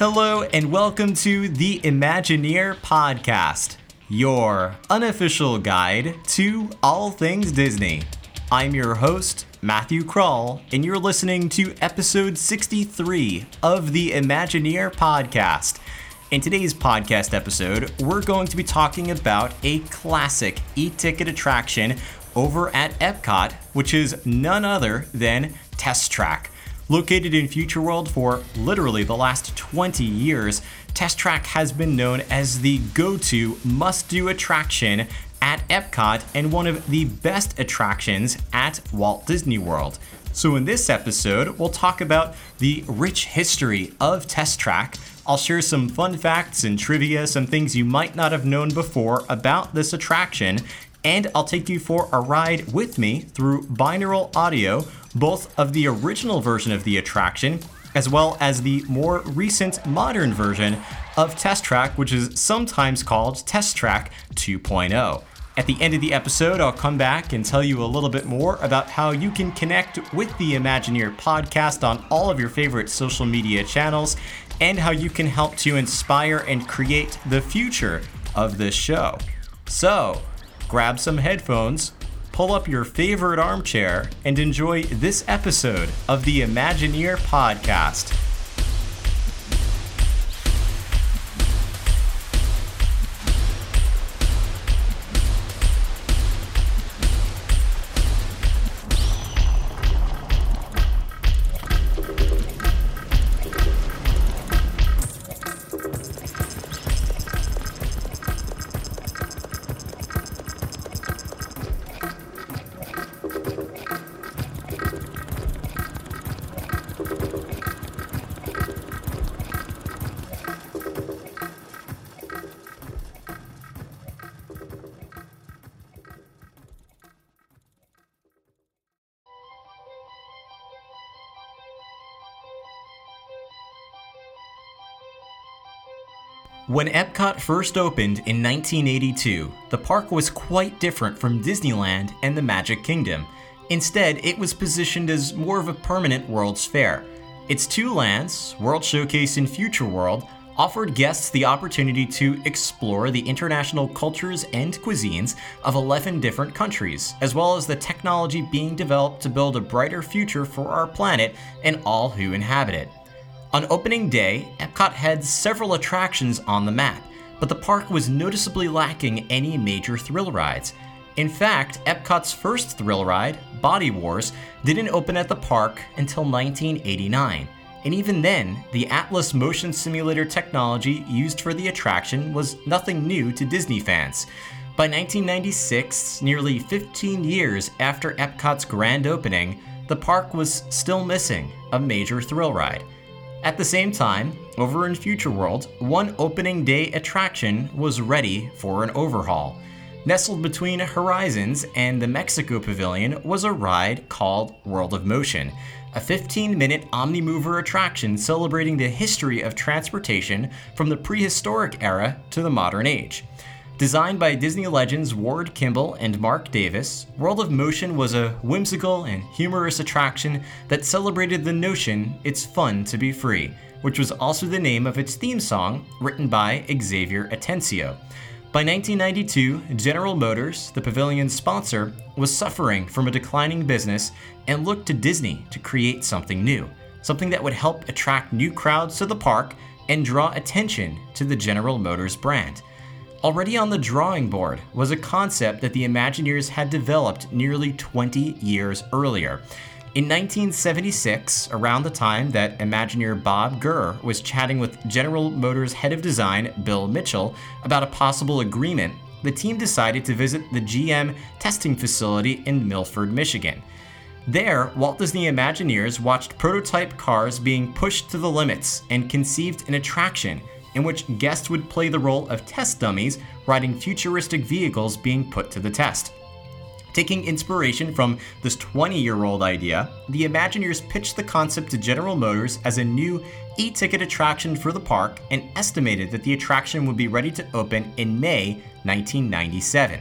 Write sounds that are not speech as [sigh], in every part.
Hello, and welcome to the Imagineer Podcast, your unofficial guide to all things Disney. I'm your host, Matthew Krull, and you're listening to episode 63 of the Imagineer Podcast. In today's podcast episode, we're going to be talking about a classic e ticket attraction over at Epcot, which is none other than Test Track. Located in Future World for literally the last 20 years, Test Track has been known as the go to must do attraction at Epcot and one of the best attractions at Walt Disney World. So, in this episode, we'll talk about the rich history of Test Track. I'll share some fun facts and trivia, some things you might not have known before about this attraction, and I'll take you for a ride with me through binaural audio both of the original version of the attraction as well as the more recent modern version of Test Track, which is sometimes called Test Track 2.0. At the end of the episode, I'll come back and tell you a little bit more about how you can connect with the Imagineer podcast on all of your favorite social media channels and how you can help to inspire and create the future of this show. So, grab some headphones, pull up your favorite armchair and enjoy this episode of the Imagineer Podcast. When Epcot first opened in 1982, the park was quite different from Disneyland and the Magic Kingdom. Instead, it was positioned as more of a permanent World's Fair. Its two lands, World Showcase and Future World, offered guests the opportunity to explore the international cultures and cuisines of 11 different countries, as well as the technology being developed to build a brighter future for our planet and all who inhabit it. On opening day, Epcot had several attractions on the map, but the park was noticeably lacking any major thrill rides. In fact, Epcot's first thrill ride, Body Wars, didn't open at the park until 1989. And even then, the Atlas motion simulator technology used for the attraction was nothing new to Disney fans. By 1996, nearly 15 years after Epcot's grand opening, the park was still missing a major thrill ride. At the same time, over in Future World, one opening day attraction was ready for an overhaul. Nestled between Horizons and the Mexico Pavilion was a ride called World of Motion, a 15 minute Omnimover attraction celebrating the history of transportation from the prehistoric era to the modern age. Designed by Disney legends Ward Kimball and Marc Davis, World of Motion was a whimsical and humorous attraction that celebrated the notion it's fun to be free, which was also the name of its theme song, written by Xavier Atencio. By 1992, General Motors, the pavilion's sponsor, was suffering from a declining business and looked to Disney to create something new, something that would help attract new crowds to the park and draw attention to the General Motors brand. Already on the drawing board was a concept that the Imagineers had developed nearly 20 years earlier. In 1976, around the time that Imagineer Bob Gurr was chatting with General Motors head of design Bill Mitchell about a possible agreement, the team decided to visit the GM testing facility in Milford, Michigan. There, Walt Disney Imagineers watched prototype cars being pushed to the limits and conceived an attraction in which guests would play the role of test dummies riding futuristic vehicles being put to the test. Taking inspiration from this 20 year old idea, the Imagineers pitched the concept to General Motors as a new e ticket attraction for the park and estimated that the attraction would be ready to open in May 1997.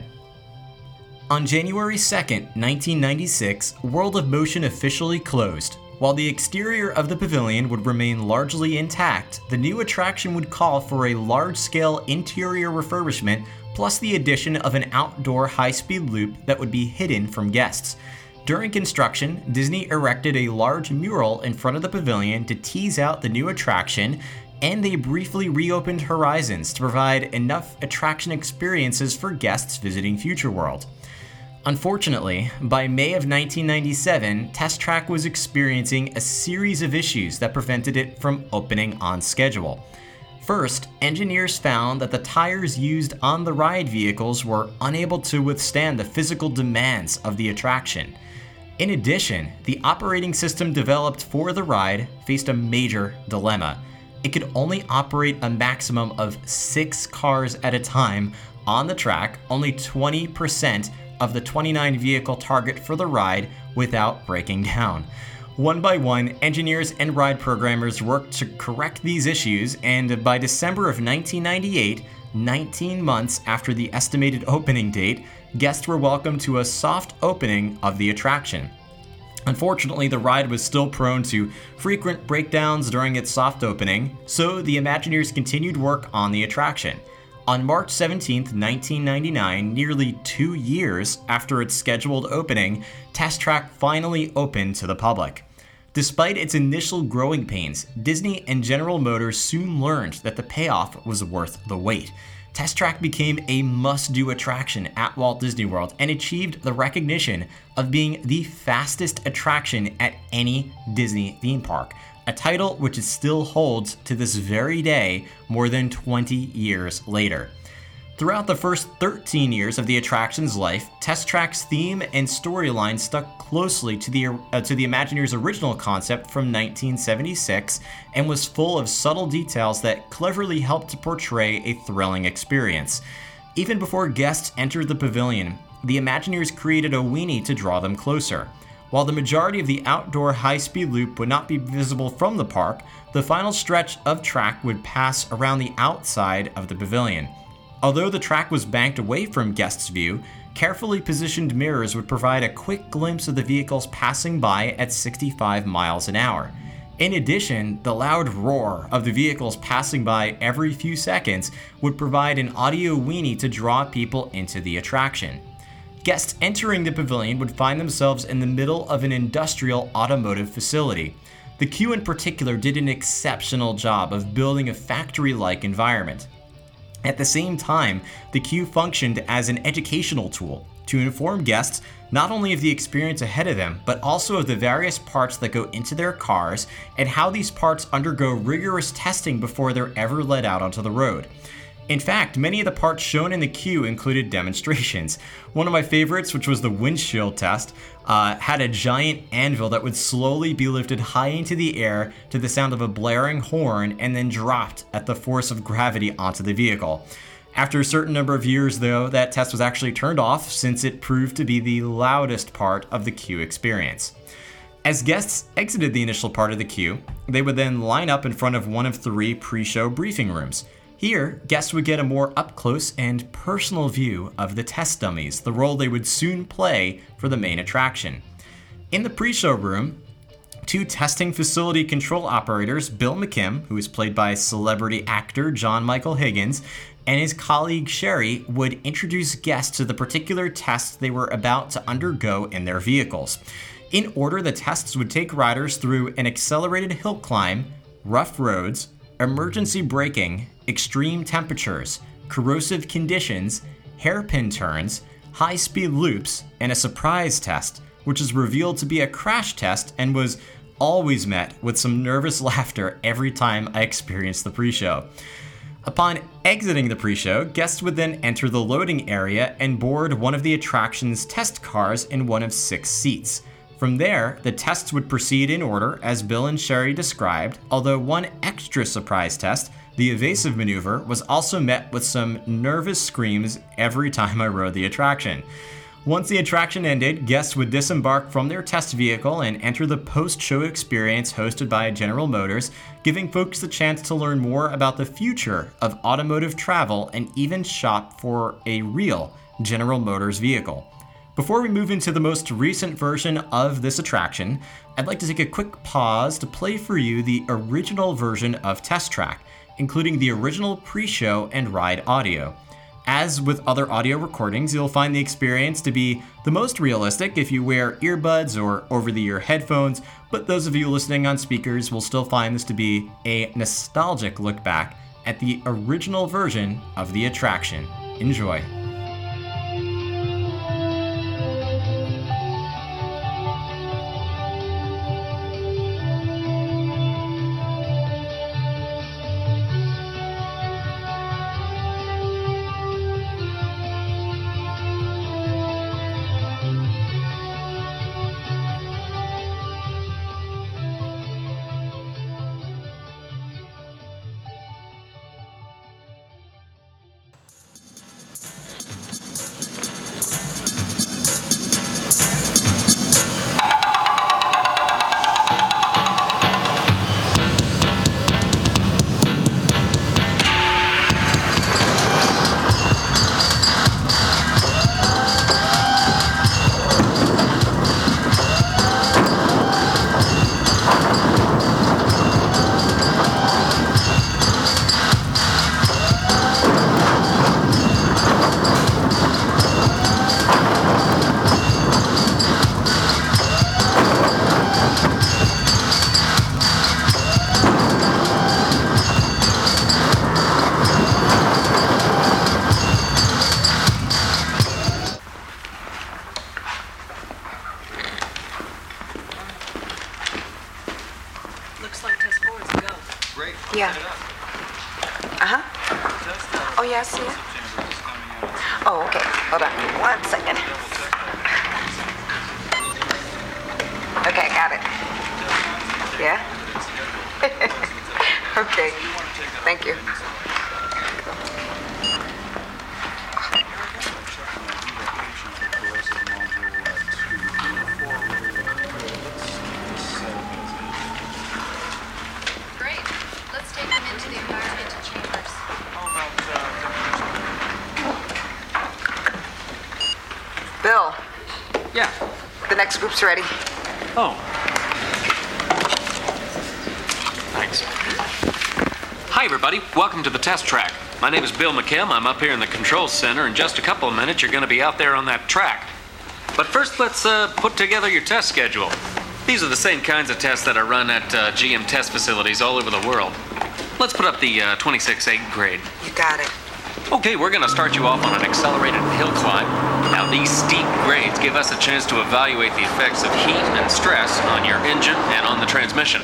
On January 2, 1996, World of Motion officially closed, While the exterior of the pavilion would remain largely intact, the new attraction would call for a large scale interior refurbishment plus the addition of an outdoor high speed loop that would be hidden from guests. During construction, Disney erected a large mural in front of the pavilion to tease out the new attraction, and they briefly reopened Horizons to provide enough attraction experiences for guests visiting Future World. Unfortunately, by May of 1997, Test Track was experiencing a series of issues that prevented it from opening on schedule. First, engineers found that the tires used on the ride vehicles were unable to withstand the physical demands of the attraction. In addition, the operating system developed for the ride faced a major dilemma. It could only operate a maximum of six cars at a time on the track, only 20% of the 29 vehicle target for the ride without breaking down. One by one, engineers and ride programmers worked to correct these issues, and by December of 1998, 19 months after the estimated opening date, guests were welcomed to a soft opening of the attraction. Unfortunately, the ride was still prone to frequent breakdowns during its soft opening, so the Imagineers continued work on the attraction. On March 17, 1999, nearly two years after its scheduled opening, Test Track finally opened to the public. Despite its initial growing pains, Disney and General Motors soon learned that the payoff was worth the wait. Test Track became a must do attraction at Walt Disney World and achieved the recognition of being the fastest attraction at any Disney theme park, a title which it still holds to this very day, more than 20 years later. Throughout the first 13 years of the attraction's life, Test Track's theme and storyline stuck closely to the uh, to the Imagineers' original concept from 1976 and was full of subtle details that cleverly helped to portray a thrilling experience. Even before guests entered the pavilion, the Imagineers created a weenie to draw them closer. While the majority of the outdoor high speed loop would not be visible from the park, the final stretch of track would pass around the outside of the pavilion. Although the track was banked away from guests' view, carefully positioned mirrors would provide a quick glimpse of the vehicles passing by at 65 miles an hour. In addition, the loud roar of the vehicles passing by every few seconds would provide an audio weenie to draw people into the attraction. Guests entering the pavilion would find themselves in the middle of an industrial automotive facility. The queue in particular did an exceptional job of building a factory like environment. At the same time, the queue functioned as an educational tool to inform guests not only of the experience ahead of them, but also of the various parts that go into their cars and how these parts undergo rigorous testing before they're ever let out onto the road. In fact, many of the parts shown in the queue included demonstrations. One of my favorites, which was the windshield test, uh, had a giant anvil that would slowly be lifted high into the air to the sound of a blaring horn and then dropped at the force of gravity onto the vehicle. After a certain number of years, though, that test was actually turned off since it proved to be the loudest part of the queue experience. As guests exited the initial part of the queue, they would then line up in front of one of three pre show briefing rooms. Here, guests would get a more up close and personal view of the test dummies, the role they would soon play for the main attraction. In the pre show room, two testing facility control operators, Bill McKim, who is played by celebrity actor John Michael Higgins, and his colleague Sherry would introduce guests to the particular tests they were about to undergo in their vehicles. In order, the tests would take riders through an accelerated hill climb, rough roads, emergency braking, extreme temperatures, corrosive conditions, hairpin turns, high speed loops, and a surprise test, which is revealed to be a crash test and was always met with some nervous [laughs] laughter every time I experienced the pre show. Upon exiting the pre show, guests would then enter the loading area and board one of the attraction's test cars in one of six seats. From there, the tests would proceed in order as Bill and Sherry described, although one extra surprise test, the evasive maneuver, was also met with some nervous screams every time I rode the attraction. Once the attraction ended, guests would disembark from their test vehicle and enter the post show experience hosted by General Motors, giving folks the chance to learn more about the future of automotive travel and even shop for a real General Motors vehicle. Before we move into the most recent version of this attraction, I'd like to take a quick pause to play for you the original version of Test Track, including the original pre show and ride audio. As with other audio recordings, you'll find the experience to be the most realistic if you wear earbuds or over the ear headphones, but those of you listening on speakers will still find this to be a nostalgic look back at the original version of the attraction. Enjoy. Group's ready. Oh. Thanks. Hi, everybody. Welcome to the test track. My name is Bill McKim. I'm up here in the control center. In just a couple of minutes, you're going to be out there on that track. But first, let's uh, put together your test schedule. These are the same kinds of tests that are run at uh, GM test facilities all over the world. Let's put up the uh, 26-8 grade. You got it. Okay, we're going to start you off on an accelerated hill climb. These steep grades give us a chance to evaluate the effects of heat and stress on your engine and on the transmission.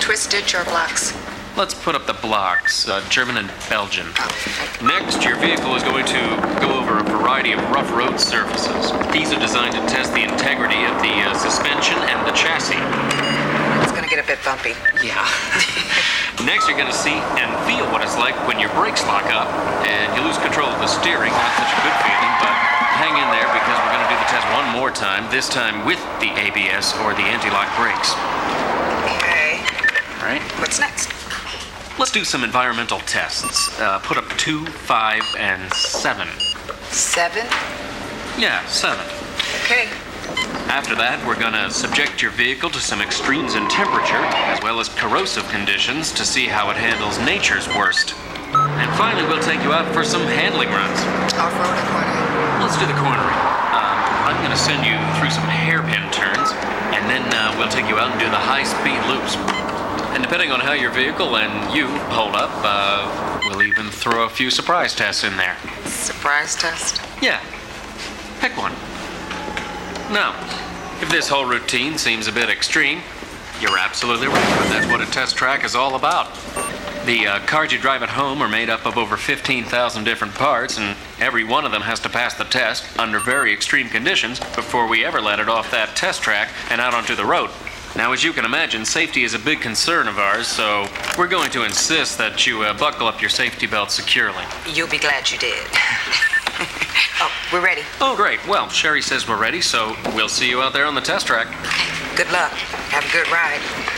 Twisted your blocks. Let's put up the blocks, uh, German and Belgian. Next, your vehicle is going to go over a variety of rough road surfaces. These are designed to test the integrity of the uh, suspension and the chassis. It's gonna get a bit bumpy. Yeah. [laughs] Next, you're going to see and feel what it's like when your brakes lock up and you lose control of the steering. Not such a good feeling, but hang in there because we're going to do the test one more time, this time with the ABS or the anti-lock brakes. Okay. All right? What's next? Let's do some environmental tests. Uh, put up two, five, and seven. Seven. Yeah, seven. Okay. After that, we're going to subject your vehicle to some extremes in temperature, as well as corrosive conditions, to see how it handles nature's worst. And finally, we'll take you out for some handling runs. Off-road? Let's do the cornering. Um, I'm going to send you through some hairpin turns, and then uh, we'll take you out and do the high-speed loops. And depending on how your vehicle and you hold up, uh, we'll even throw a few surprise tests in there. Surprise test. Yeah. Pick one. Now, if this whole routine seems a bit extreme, you're absolutely right. But that's what a test track is all about. The uh, cars you drive at home are made up of over 15,000 different parts, and every one of them has to pass the test under very extreme conditions before we ever let it off that test track and out onto the road. Now, as you can imagine, safety is a big concern of ours, so we're going to insist that you uh, buckle up your safety belt securely. You'll be glad you did. [laughs] oh, we're ready. Oh, great. Well, Sherry says we're ready, so we'll see you out there on the test track. Good luck. Have a good ride.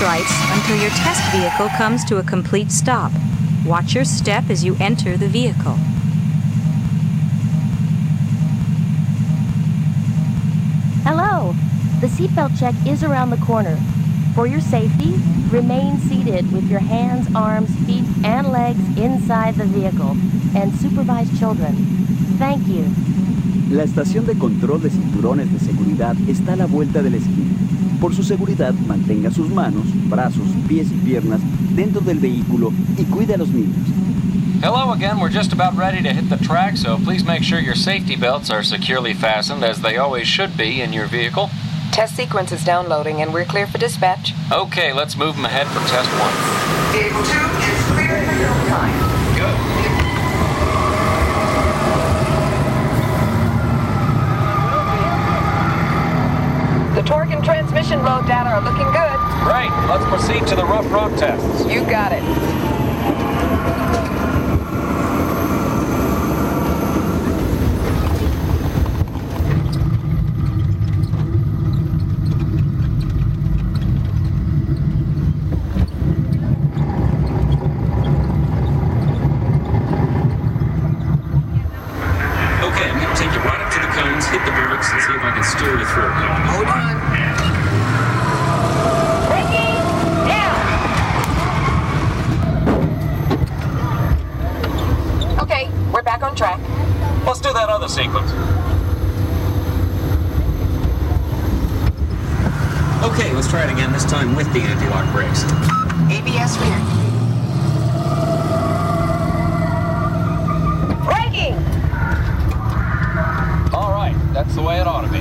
Stripes until your test vehicle comes to a complete stop. Watch your step as you enter the vehicle. Hello. The seatbelt check is around the corner. For your safety, remain seated with your hands, arms, feet, and legs inside the vehicle and supervise children. Thank you. La estación de control de cinturones de seguridad está a la vuelta de la esquina. Por su seguridad, mantenga sus manos, brazos, pies y piernas dentro del vehículo y cuide a los niños. Hello again. We're just about ready to hit the track, so please make sure your safety belts are securely fastened, as they always should be in your vehicle. Test sequence is downloading and we're clear for dispatch. Okay, let's move them ahead for test one. Vehicle 2 is clear for time. The torque and transmission load data are looking good. Great. Let's proceed to the rough road tests. You got it. Okay, I'm gonna take you right up to the cones, hit the brakes, and see if I can steer you through. Hold on. Braking! Down! Okay, we're back on track. Let's do that other sequence. Okay, let's try it again, this time with the anti-lock brakes. ABS rear. Braking! All right, that's the way it ought to be.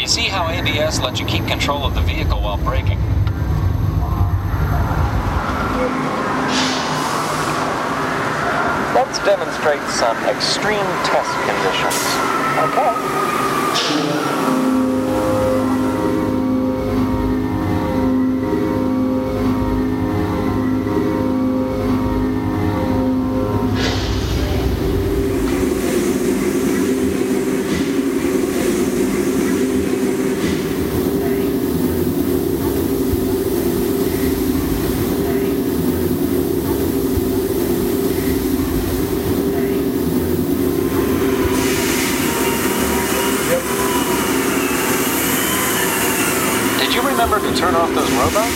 You see how ABS lets you keep control of the vehicle while braking? Let's demonstrate some extreme test conditions. Okay. Turn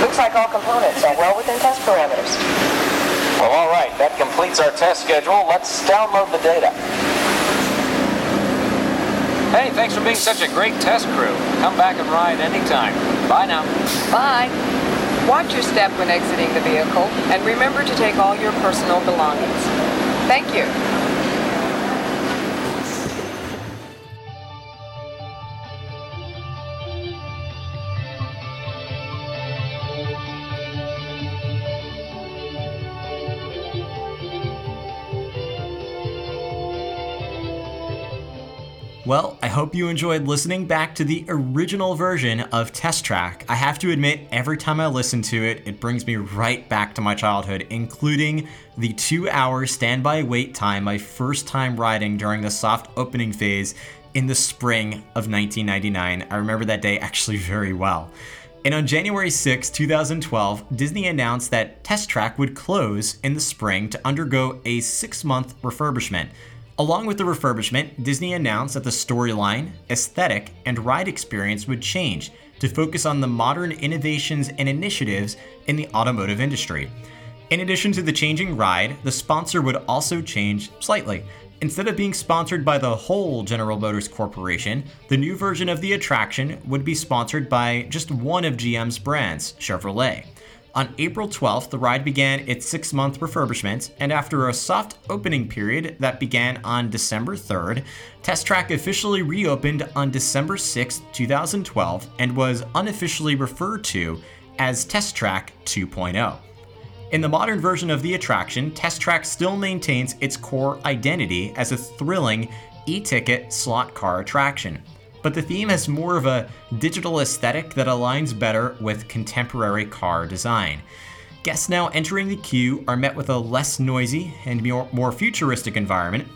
Looks like all components are well within test parameters. Well, all right. That completes our test schedule. Let's download the data. Hey, thanks for being such a great test crew. Come back and ride anytime. Bye now. Bye. Watch your step when exiting the vehicle, and remember to take all your personal belongings. Thank you. Well, I hope you enjoyed listening back to the original version of Test Track. I have to admit, every time I listen to it, it brings me right back to my childhood, including the two hour standby wait time my first time riding during the soft opening phase in the spring of 1999. I remember that day actually very well. And on January 6, 2012, Disney announced that Test Track would close in the spring to undergo a six month refurbishment. Along with the refurbishment, Disney announced that the storyline, aesthetic, and ride experience would change to focus on the modern innovations and initiatives in the automotive industry. In addition to the changing ride, the sponsor would also change slightly. Instead of being sponsored by the whole General Motors Corporation, the new version of the attraction would be sponsored by just one of GM's brands, Chevrolet. On April 12th, the ride began its six month refurbishment, and after a soft opening period that began on December 3rd, Test Track officially reopened on December 6, 2012, and was unofficially referred to as Test Track 2.0. In the modern version of the attraction, Test Track still maintains its core identity as a thrilling e ticket slot car attraction but the theme has more of a digital aesthetic that aligns better with contemporary car design. Guests now entering the queue are met with a less noisy and more, more futuristic environment.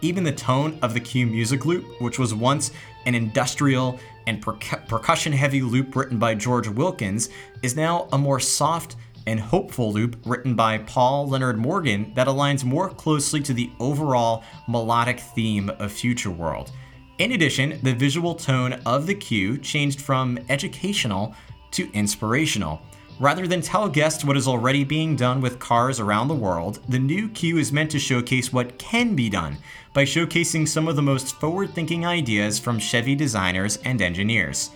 Even the tone of the queue music loop, which was once an industrial and per- percussion heavy loop written by George Wilkins, is now a more soft and hopeful loop written by Paul Leonard Morgan that aligns more closely to the overall melodic theme of Future World. In addition, the visual tone of the queue changed from educational to inspirational. Rather than tell guests what is already being done with cars around the world, the new queue is meant to showcase what can be done by showcasing some of the most forward thinking ideas from Chevy designers and engineers.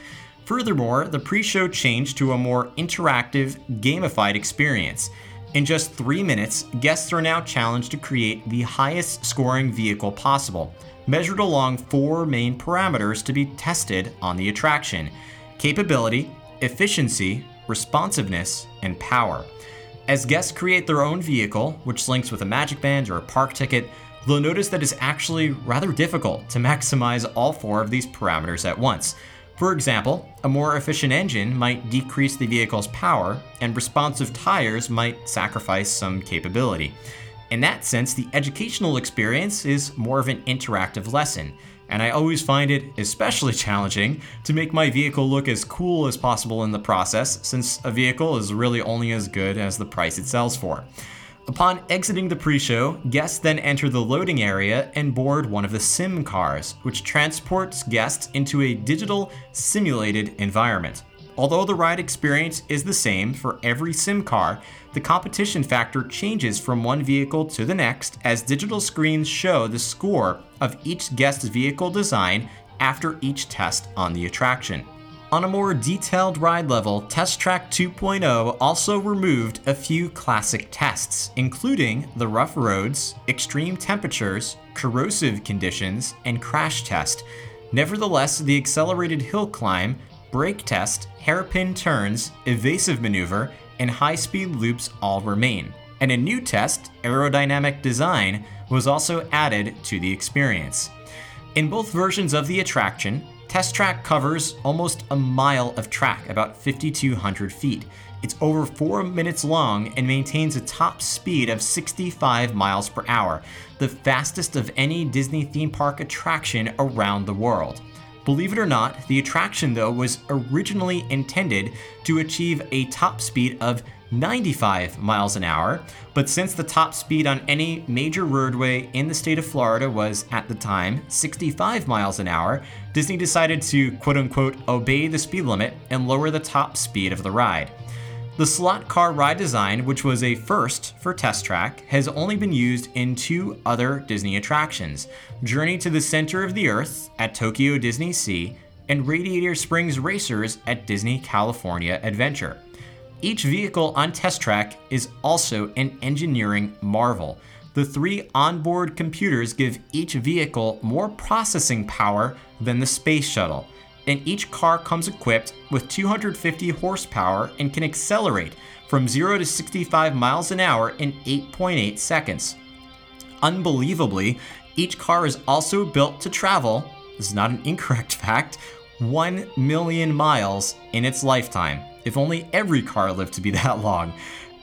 Furthermore, the pre show changed to a more interactive, gamified experience. In just three minutes, guests are now challenged to create the highest scoring vehicle possible measured along four main parameters to be tested on the attraction capability, efficiency, responsiveness, and power. As guests create their own vehicle, which links with a magic band or a park ticket, they'll notice that it's actually rather difficult to maximize all four of these parameters at once. For example, a more efficient engine might decrease the vehicle's power, and responsive tires might sacrifice some capability. In that sense, the educational experience is more of an interactive lesson, and I always find it especially [laughs] challenging to make my vehicle look as cool as possible in the process, since a vehicle is really only as good as the price it sells for. Upon exiting the pre show, guests then enter the loading area and board one of the sim cars, which transports guests into a digital, simulated environment. Although the ride experience is the same for every sim car, the competition factor changes from one vehicle to the next as digital screens show the score of each guest's vehicle design after each test on the attraction. On a more detailed ride level, Test Track 2.0 also removed a few classic tests, including the rough roads, extreme temperatures, corrosive conditions, and crash test. Nevertheless, the accelerated hill climb brake test, hairpin turns, evasive maneuver, and high speed loops all remain. And a new test, aerodynamic design, was also added to the experience. In both versions of the attraction, Test Track covers almost a mile of track, about 5,200 feet. It's over four minutes long and maintains a top speed of 65 miles per hour, the fastest of any Disney theme park attraction around the world. Believe it or not, the attraction, though, was originally intended to achieve a top speed of 95 miles an hour, but since the top speed on any major roadway in the state of Florida was, at the time, 65 miles an hour, Disney decided to quote unquote obey the speed limit and lower the top speed of the ride. The slot car ride design, which was a first for Test Track, has only been used in two other Disney attractions Journey to the Center of the Earth at Tokyo Disney Sea and Radiator Springs Racers at Disney California Adventure. Each vehicle on Test Track is also an engineering marvel. The three onboard computers give each vehicle more processing power than the Space Shuttle and each car comes equipped with 250 horsepower and can accelerate from 0 to 65 miles an hour in 8.8 seconds. Unbelievably, each car is also built to travel, this is not an [laughs] incorrect fact, 1 million miles in its lifetime. If only every car lived to be that long.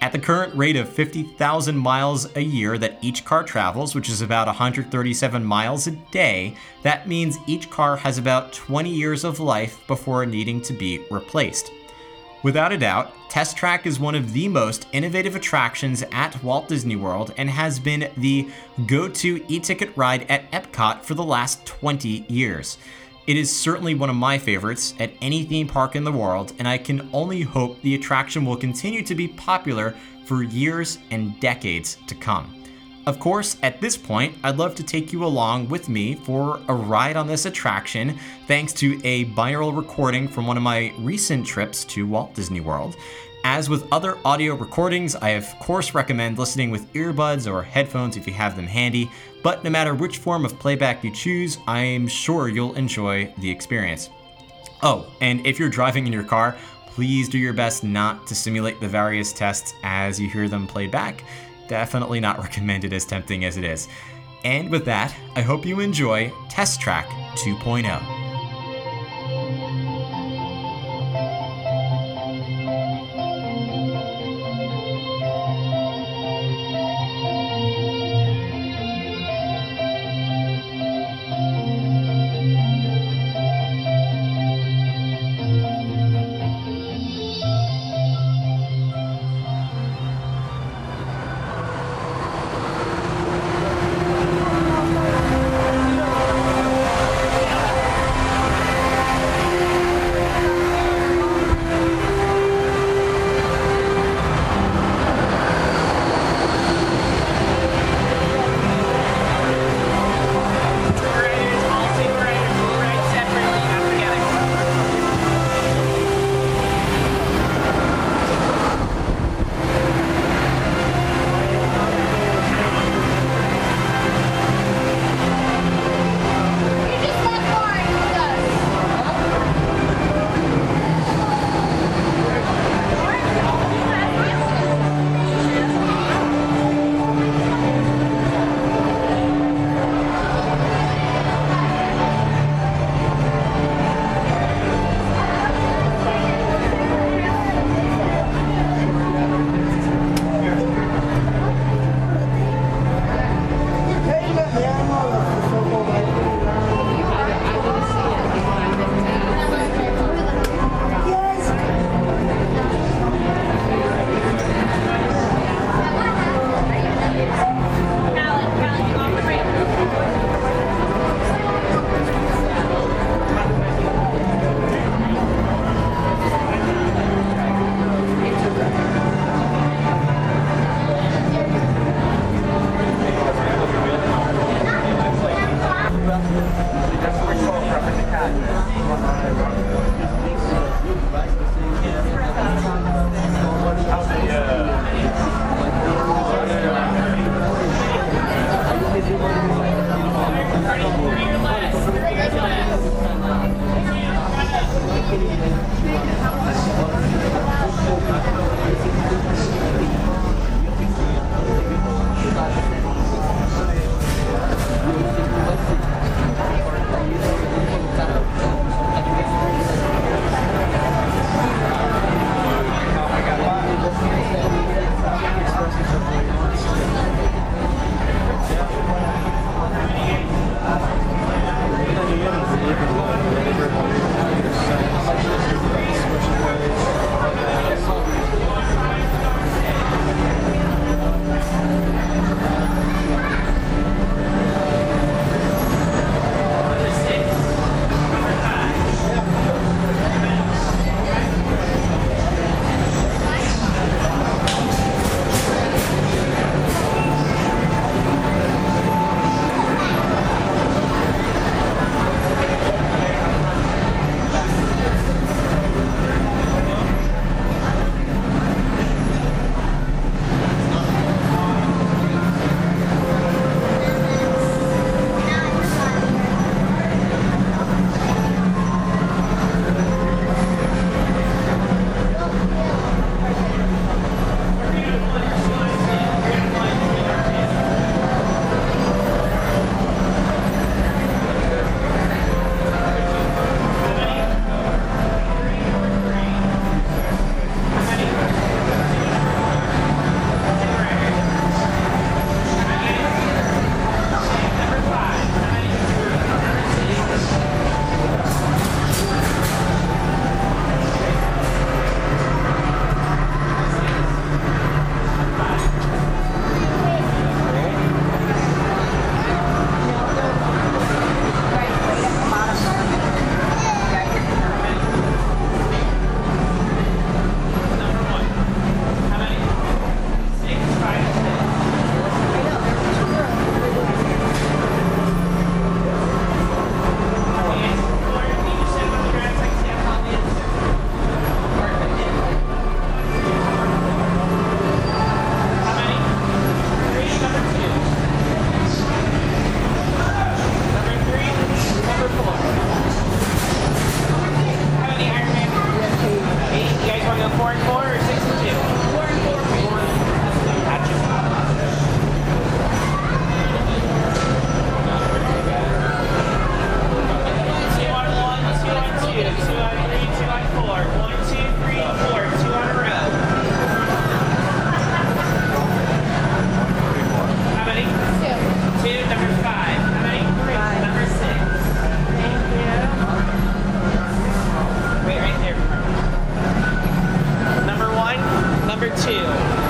At the current rate of 50,000 miles a year that each car travels, which is about 137 miles a day, that means each car has about 20 years of life before needing to be replaced. Without a doubt, Test Track is one of the most innovative attractions at Walt Disney World and has been the go to e ticket ride at Epcot for the last 20 years. It is certainly one of my favorites at any theme park in the world, and I can only hope the attraction will continue to be popular for years and decades to come. Of course, at this point, I'd love to take you along with me for a ride on this attraction, thanks to a binaural recording from one of my recent trips to Walt Disney World. As with other audio recordings, I of course recommend listening with earbuds or headphones if you have them handy, but no matter which form of playback you choose, I'm sure you'll enjoy the experience. Oh, and if you're driving in your car, please do your best not to simulate the various tests as you hear them play back. Definitely not [laughs] recommended as tempting as it is. And with that, I hope you enjoy Test Track 2.0. number two.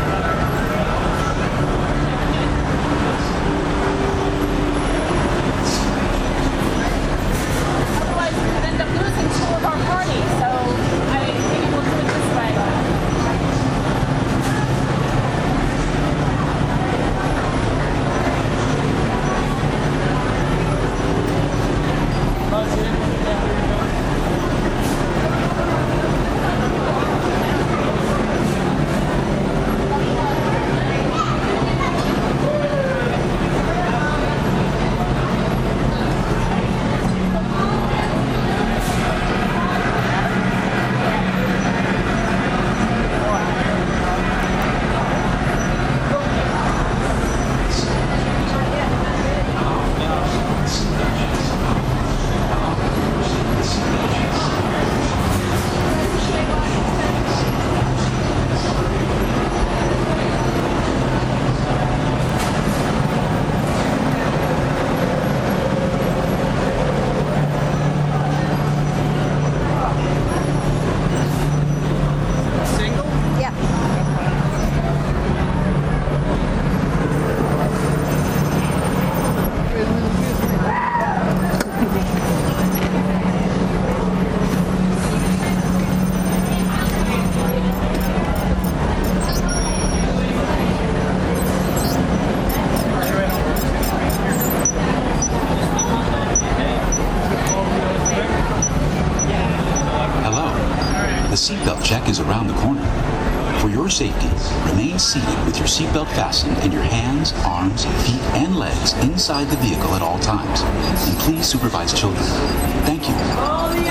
Your safety, remain seated with your seatbelt fastened and your hands, arms, feet, and legs inside the vehicle at all times. And please supervise children. Thank you.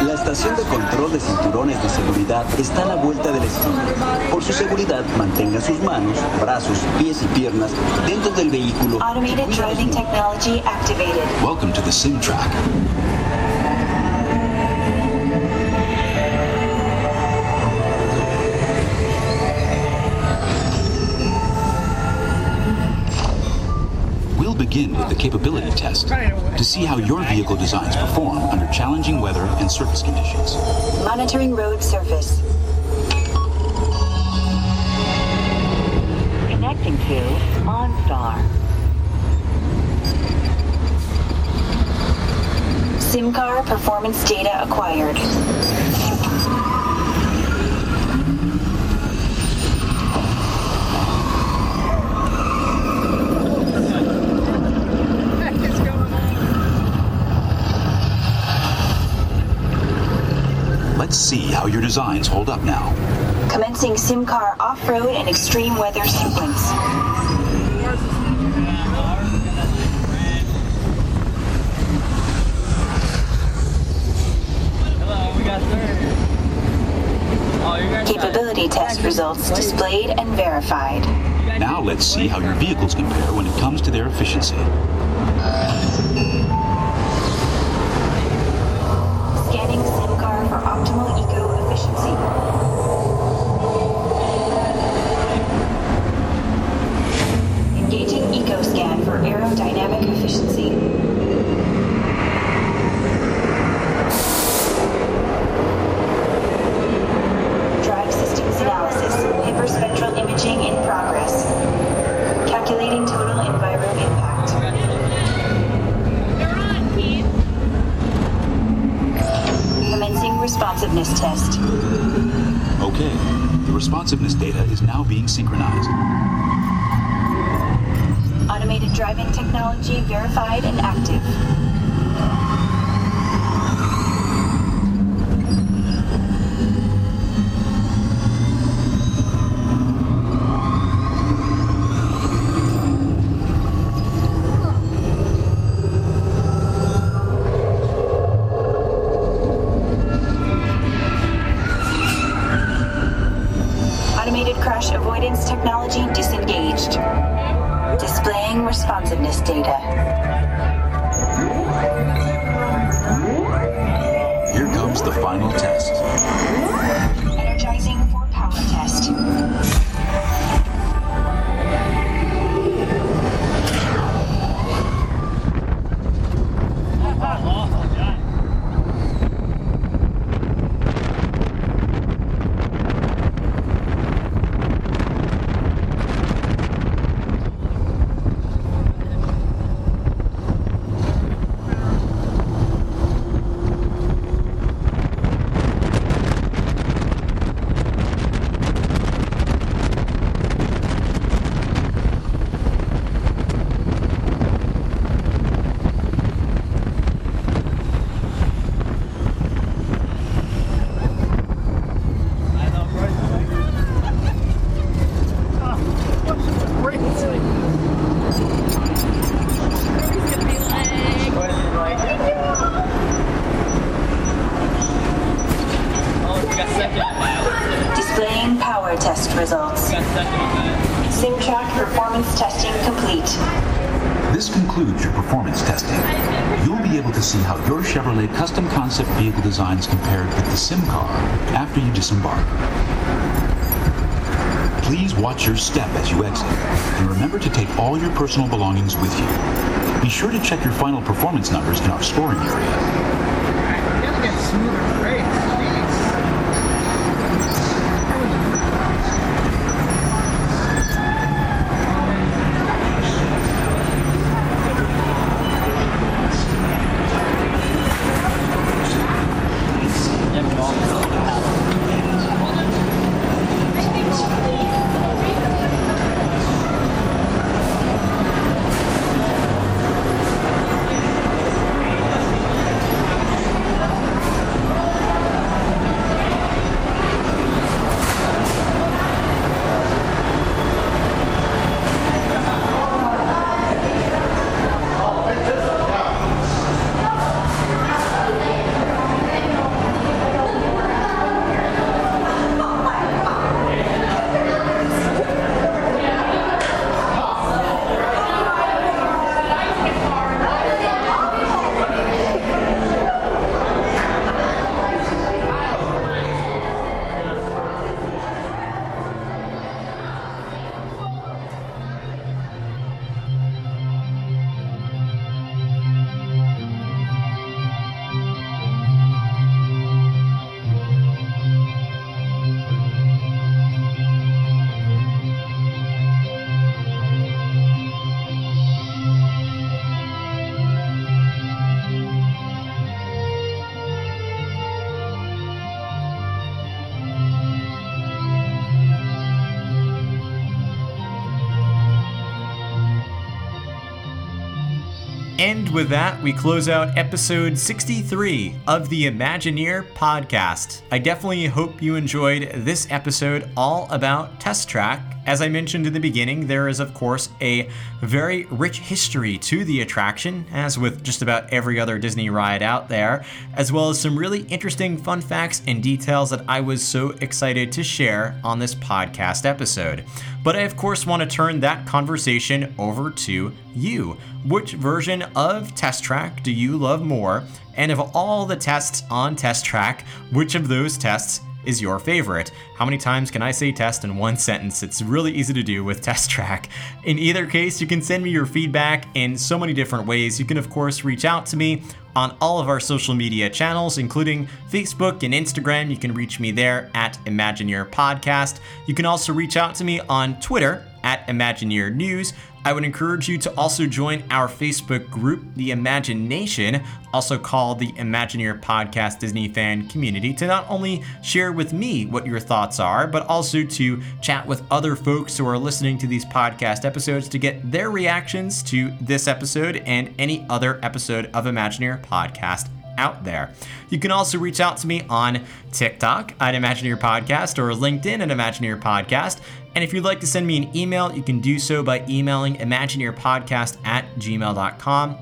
La estación de control de cinturones de seguridad está a la vuelta de la esquina. Por su seguridad, mantenga sus manos, brazos, pies y piernas dentro del vehículo. Automated driving technology activated. Welcome to the Sim begin with the capability test to see how your vehicle designs perform under challenging weather and surface conditions. Monitoring road surface. Connecting to OnStar. SIMCAR performance data acquired. Let's see how your designs hold up now. Commencing SIMCAR off-road and extreme weather sequence. Capability test results displayed and verified. Now let's see how your vehicles compare when it comes to their efficiency. Here comes the final test. Energizing sim car after you disembark. Please watch your step as you exit, and remember to take all your personal belongings with you. Be sure to check your final performance numbers in our scoring area. And with that, we close out episode 63 of the Imagineer podcast. I definitely hope you enjoyed this episode all about Test Track. As I mentioned in the beginning, there is, of course, a very rich history to the attraction, as with just about every other Disney ride out there, as well as some really interesting fun facts and details that I was so excited to share on this podcast episode. But I, of course, want to turn that conversation over to you. Which version of Test Track do you love more? And of all the tests on Test Track, which of those tests is your favorite? How many times can I say test in one sentence? It's really easy to do with [laughs] Test Track. In either case, you can send me your feedback in so many different ways. You can, of course, reach out to me on all of our social media channels, including Facebook and Instagram. You can reach me there at Imagineer Podcast. You can also reach out to me on Twitter at Imagineer News. I would encourage you to also join our Facebook group, The Imagination, also called the Imagineer Podcast Disney Fan Community, to not only share with me what your thoughts are, but also to chat with other folks who are listening to these podcast episodes to get their reactions to this episode and any other episode of Imagineer Podcast out there. You can also reach out to me on TikTok at Imagineer Podcast or LinkedIn at Imagineer Podcast. And if you'd like to send me an email, you can do so by emailing imagineerpodcast at gmail.com.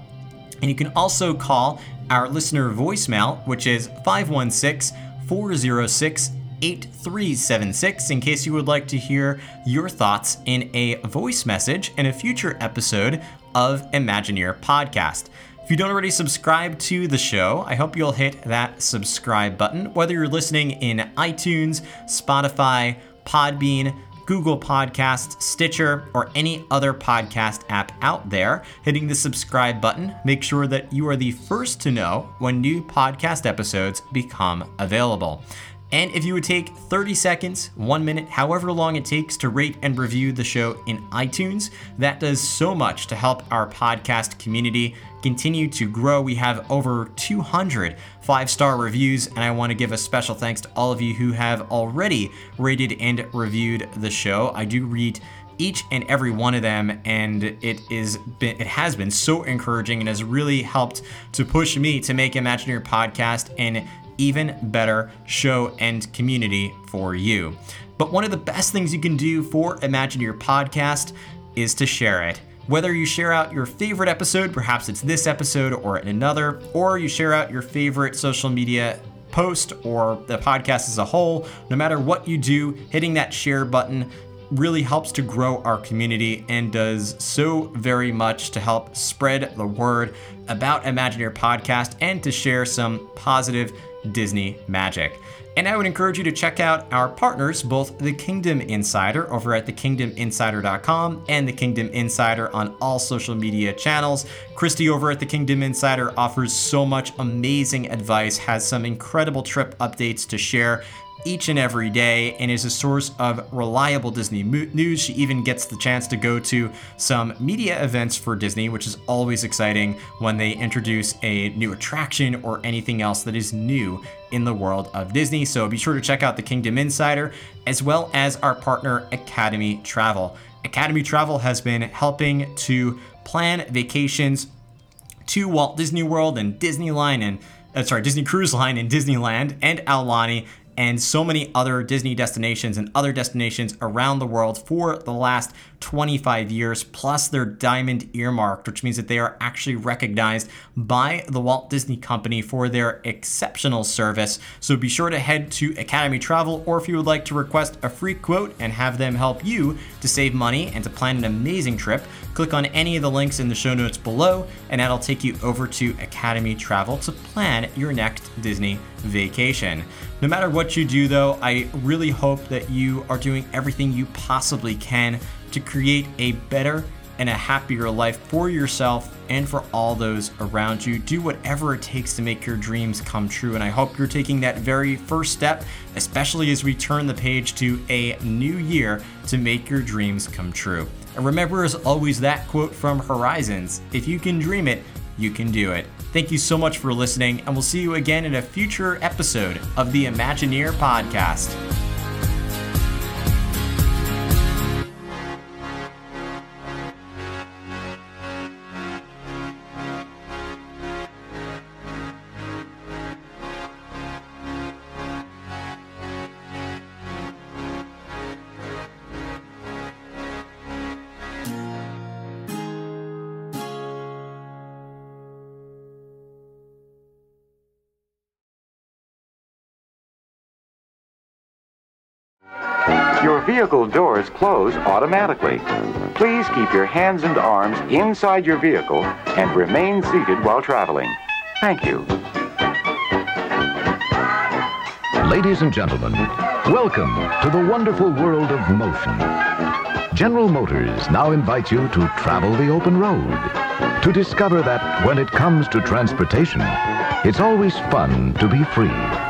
And you can also call our listener voicemail, which is 516 406 8376 in case you would like to hear your thoughts in a voice message in a future episode of Imagineer Podcast. If you don't already subscribe to the show, I hope you'll hit that subscribe button, whether you're listening in iTunes, Spotify, Podbean, Google Podcasts, Stitcher, or any other podcast app out there. Hitting the subscribe button, make sure that you are the first to know when new podcast episodes become available. And if you would take 30 seconds, one minute, however long it takes to rate and review the show in iTunes, that does so much to help our podcast community continue to grow. We have over 200 five star reviews, and I want to give a special thanks to all of you who have already rated and reviewed the show. I do read each and every one of them and it is been it has been so encouraging and has really helped to push me to make Imagineer podcast an even better show and community for you. But one of the best things you can do for Imagineer podcast is to share it. Whether you share out your favorite episode, perhaps it's this episode or another, or you share out your favorite social media post or the podcast as a whole, no matter what you do, hitting that share button really helps to grow our community and does so very much to help spread the word about Imagineer Podcast and to share some positive Disney magic. And I would encourage you to check out our partners, both the Kingdom Insider over at thekingdominsider.com and the Kingdom Insider on all social media channels. Christy over at the Kingdom Insider offers so much amazing advice, has some incredible trip updates to share each and every day and is a source of reliable Disney news. She even gets the chance to go to some media events for Disney, which is always exciting when they introduce a new attraction or anything else that is new in the world of Disney. So be sure to check out the Kingdom Insider as well as our partner Academy Travel. Academy Travel has been helping to plan vacations to Walt Disney World and Disneyland and uh, sorry, Disney Cruise Line and Disneyland and Aulani and so many other Disney destinations and other destinations around the world for the last 25 years, plus they're diamond earmarked, which means that they are actually recognized by the Walt Disney Company for their exceptional service. So be sure to head to Academy Travel, or if you would like to request a free quote and have them help you to save money and to plan an amazing trip, click on any of the links in the show notes below, and that'll take you over to Academy Travel to plan your next Disney vacation. No matter what you do, though, I really hope that you are doing everything you possibly can to create a better and a happier life for yourself and for all those around you. Do whatever it takes to make your dreams come true. And I hope you're taking that very first step, especially as we turn the page to a new year to make your dreams come true. And remember, as always, that quote from Horizons if you can dream it, you can do it. Thank you so much for listening, and we'll see you again in a future episode of the Imagineer Podcast. Vehicle doors close automatically. Please keep your hands and arms inside your vehicle and remain seated while traveling. Thank you. Ladies and gentlemen, welcome to the wonderful world of motion. General Motors now invites you to travel the open road, to discover that when it comes to transportation, it's always fun to be free